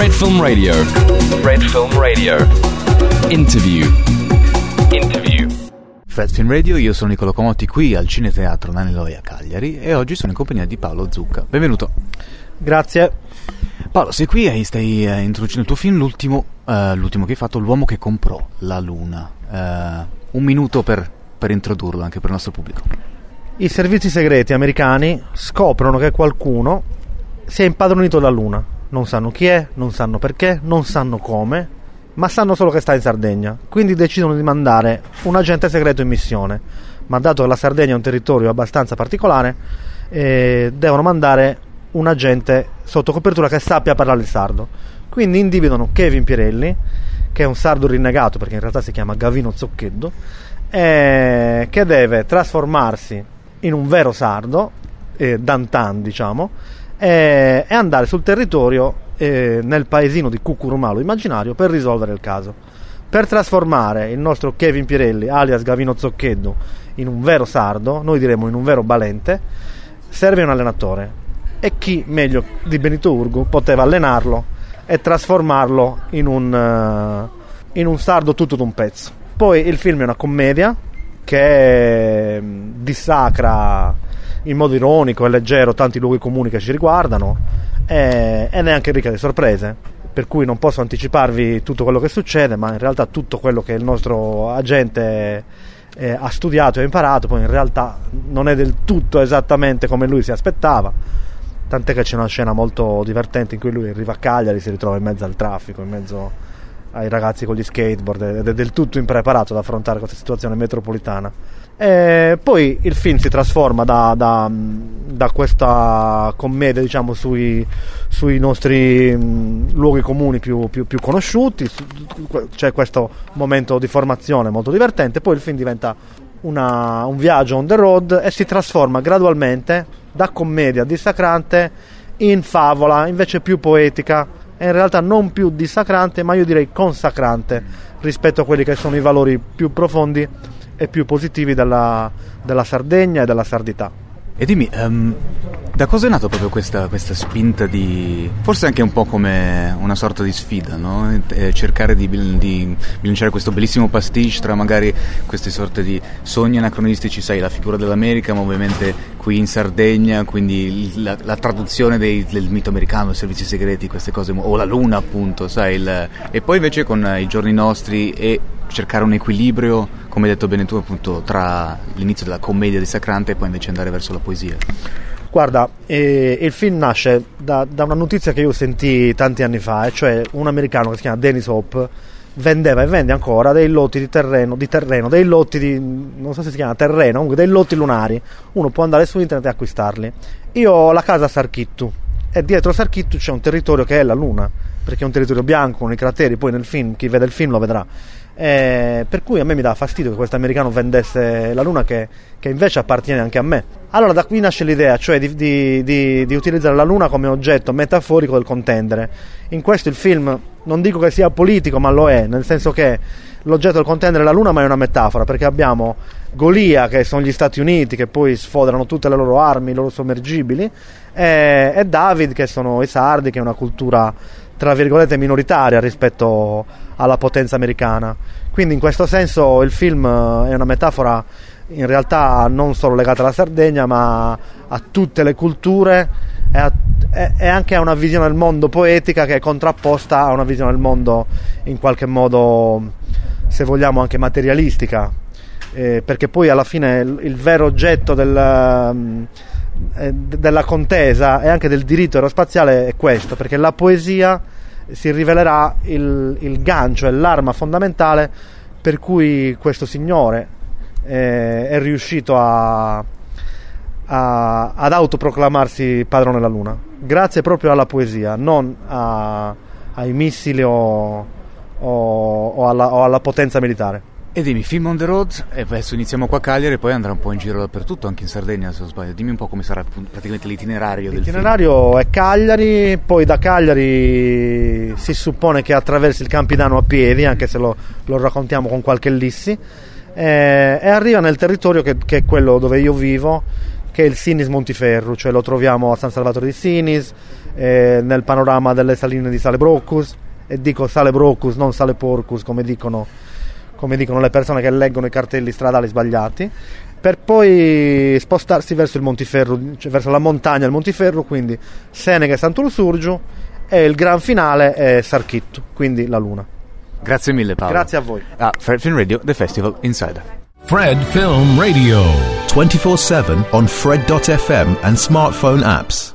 Red Film Radio. Red Film Radio. Interview. Interview. Fred Film Radio, io sono Nicolo Comotti qui al Cineteatro Naniloia a Cagliari e oggi sono in compagnia di Paolo Zucca. Benvenuto. Grazie. Paolo, sei qui e stai eh, introducendo il tuo film, l'ultimo, eh, l'ultimo che hai fatto, L'uomo che comprò la luna. Eh, un minuto per, per introdurlo anche per il nostro pubblico. I servizi segreti americani scoprono che qualcuno si è impadronito della Luna. Non sanno chi è, non sanno perché, non sanno come, ma sanno solo che sta in Sardegna. Quindi decidono di mandare un agente segreto in missione. Ma dato che la Sardegna è un territorio abbastanza particolare, eh, devono mandare un agente sotto copertura che sappia parlare il sardo. Quindi individuano Kevin Pirelli, che è un sardo rinnegato perché in realtà si chiama Gavino Zoccheddo, eh, che deve trasformarsi in un vero sardo, eh, Dantan diciamo, eh, e andare sul territorio eh, nel paesino di Cucurumalo immaginario per risolvere il caso. Per trasformare il nostro Kevin Pirelli, alias Gavino Zoccheddo, in un vero sardo, noi diremmo in un vero balente, serve un allenatore. E chi meglio di Benito Urgu poteva allenarlo e trasformarlo in un, uh, in un sardo tutto d'un pezzo. Poi il film è una commedia che mm, dissacra in modo ironico e leggero tanti luoghi comuni che ci riguardano e, ed è anche ricca di sorprese per cui non posso anticiparvi tutto quello che succede ma in realtà tutto quello che il nostro agente eh, ha studiato e imparato poi in realtà non è del tutto esattamente come lui si aspettava tant'è che c'è una scena molto divertente in cui lui arriva a Cagliari si ritrova in mezzo al traffico in mezzo ai ragazzi con gli skateboard ed è del tutto impreparato ad affrontare questa situazione metropolitana. E poi il film si trasforma da, da, da questa commedia diciamo, sui, sui nostri mh, luoghi comuni più, più, più, conosciuti, c'è questo momento di formazione molto divertente, poi il film diventa una, un viaggio on the road e si trasforma gradualmente da commedia dissacrante in favola invece più poetica è in realtà non più dissacrante, ma io direi consacrante rispetto a quelli che sono i valori più profondi e più positivi della, della Sardegna e della sardità. E dimmi, um, da cosa è nata proprio questa, questa, spinta di... forse anche un po' come una sorta di sfida, no? eh, cercare di, di, bilanciare questo bellissimo pastiche tra magari queste sorte di sogni anacronistici, sai, la figura dell'America, ma ovviamente qui in Sardegna, quindi la, la traduzione dei, del mito americano, i servizi segreti, queste cose, o la luna appunto, sai, il, e poi invece con i giorni nostri e cercare un equilibrio, come hai detto bene tu, appunto, tra l'inizio della commedia dissacrante e poi invece andare verso la poesia. Guarda, eh, il film nasce da, da, una notizia che io sentì tanti anni fa, e cioè un americano che si chiama Dennis Hope vendeva e vende ancora dei lotti di terreno, di terreno, dei lotti di, non so se si chiama terreno, comunque dei lotti lunari. Uno può andare su internet e acquistarli. Io ho la casa a Sarchittu e dietro Sarchittu c'è un territorio che è la Luna, perché è un territorio bianco con i crateri, poi nel film, chi vede il film lo vedrà eh, per cui a me mi dà fastidio che questo americano vendesse la luna che, che, invece appartiene anche a me. Allora da qui nasce l'idea, cioè di, di, di, di, utilizzare la luna come oggetto metaforico del contendere. In questo il film non dico che sia politico, ma lo è, nel senso che l'oggetto del contendere è la luna, ma è una metafora, perché abbiamo Golia, che sono gli Stati Uniti, che poi sfoderano tutte le loro armi, i loro sommergibili, e, e David, che sono i sardi, che è una cultura tra virgolette minoritaria rispetto alla potenza americana. Quindi in questo senso il film è una metafora in realtà non solo legata alla Sardegna ma a tutte le culture e, a, e anche a una visione del mondo poetica che è contrapposta a una visione del mondo in qualche modo se vogliamo anche materialistica. Eh, perché poi alla fine il, il vero oggetto del, eh, della contesa e anche del diritto aerospaziale è questo perché la poesia si rivelerà il, il gancio e l'arma fondamentale per cui questo signore eh, è riuscito a, a, ad autoproclamarsi padrone della luna, grazie proprio alla poesia, non a, ai missili o, o, o, alla, o alla potenza militare. E dimmi, film on the road, e adesso iniziamo qua a Cagliari e poi andrà un po' in giro dappertutto, anche in Sardegna se non sbaglio. Dimmi un po' come sarà praticamente l'itinerario, l'itinerario del film. L'itinerario è Cagliari, poi da Cagliari si suppone che attraversi il Campidano a piedi, anche se lo, lo raccontiamo con qualche lissi, e, e arriva nel territorio che, che, è quello dove io vivo, che è il Sinis Montiferru, cioè lo troviamo a San Salvatore di Sinis, eh, nel panorama delle saline di Sale Broccus, e dico Sale Broccus, non Sale Porcus, come dicono, come dicono le persone che leggono i cartelli stradali sbagliati, per poi spostarsi verso il Montiferru, cioè verso la montagna del Montiferru, quindi Senega e Sant'Ursurgiu, e il gran finale è Sarchittu, quindi la Luna. Grazie mille Paolo. Grazie a voi. A Fred Film Radio, The Festival Insider. Fred Film Radio. 24 7 on Fred.fm and smartphone apps.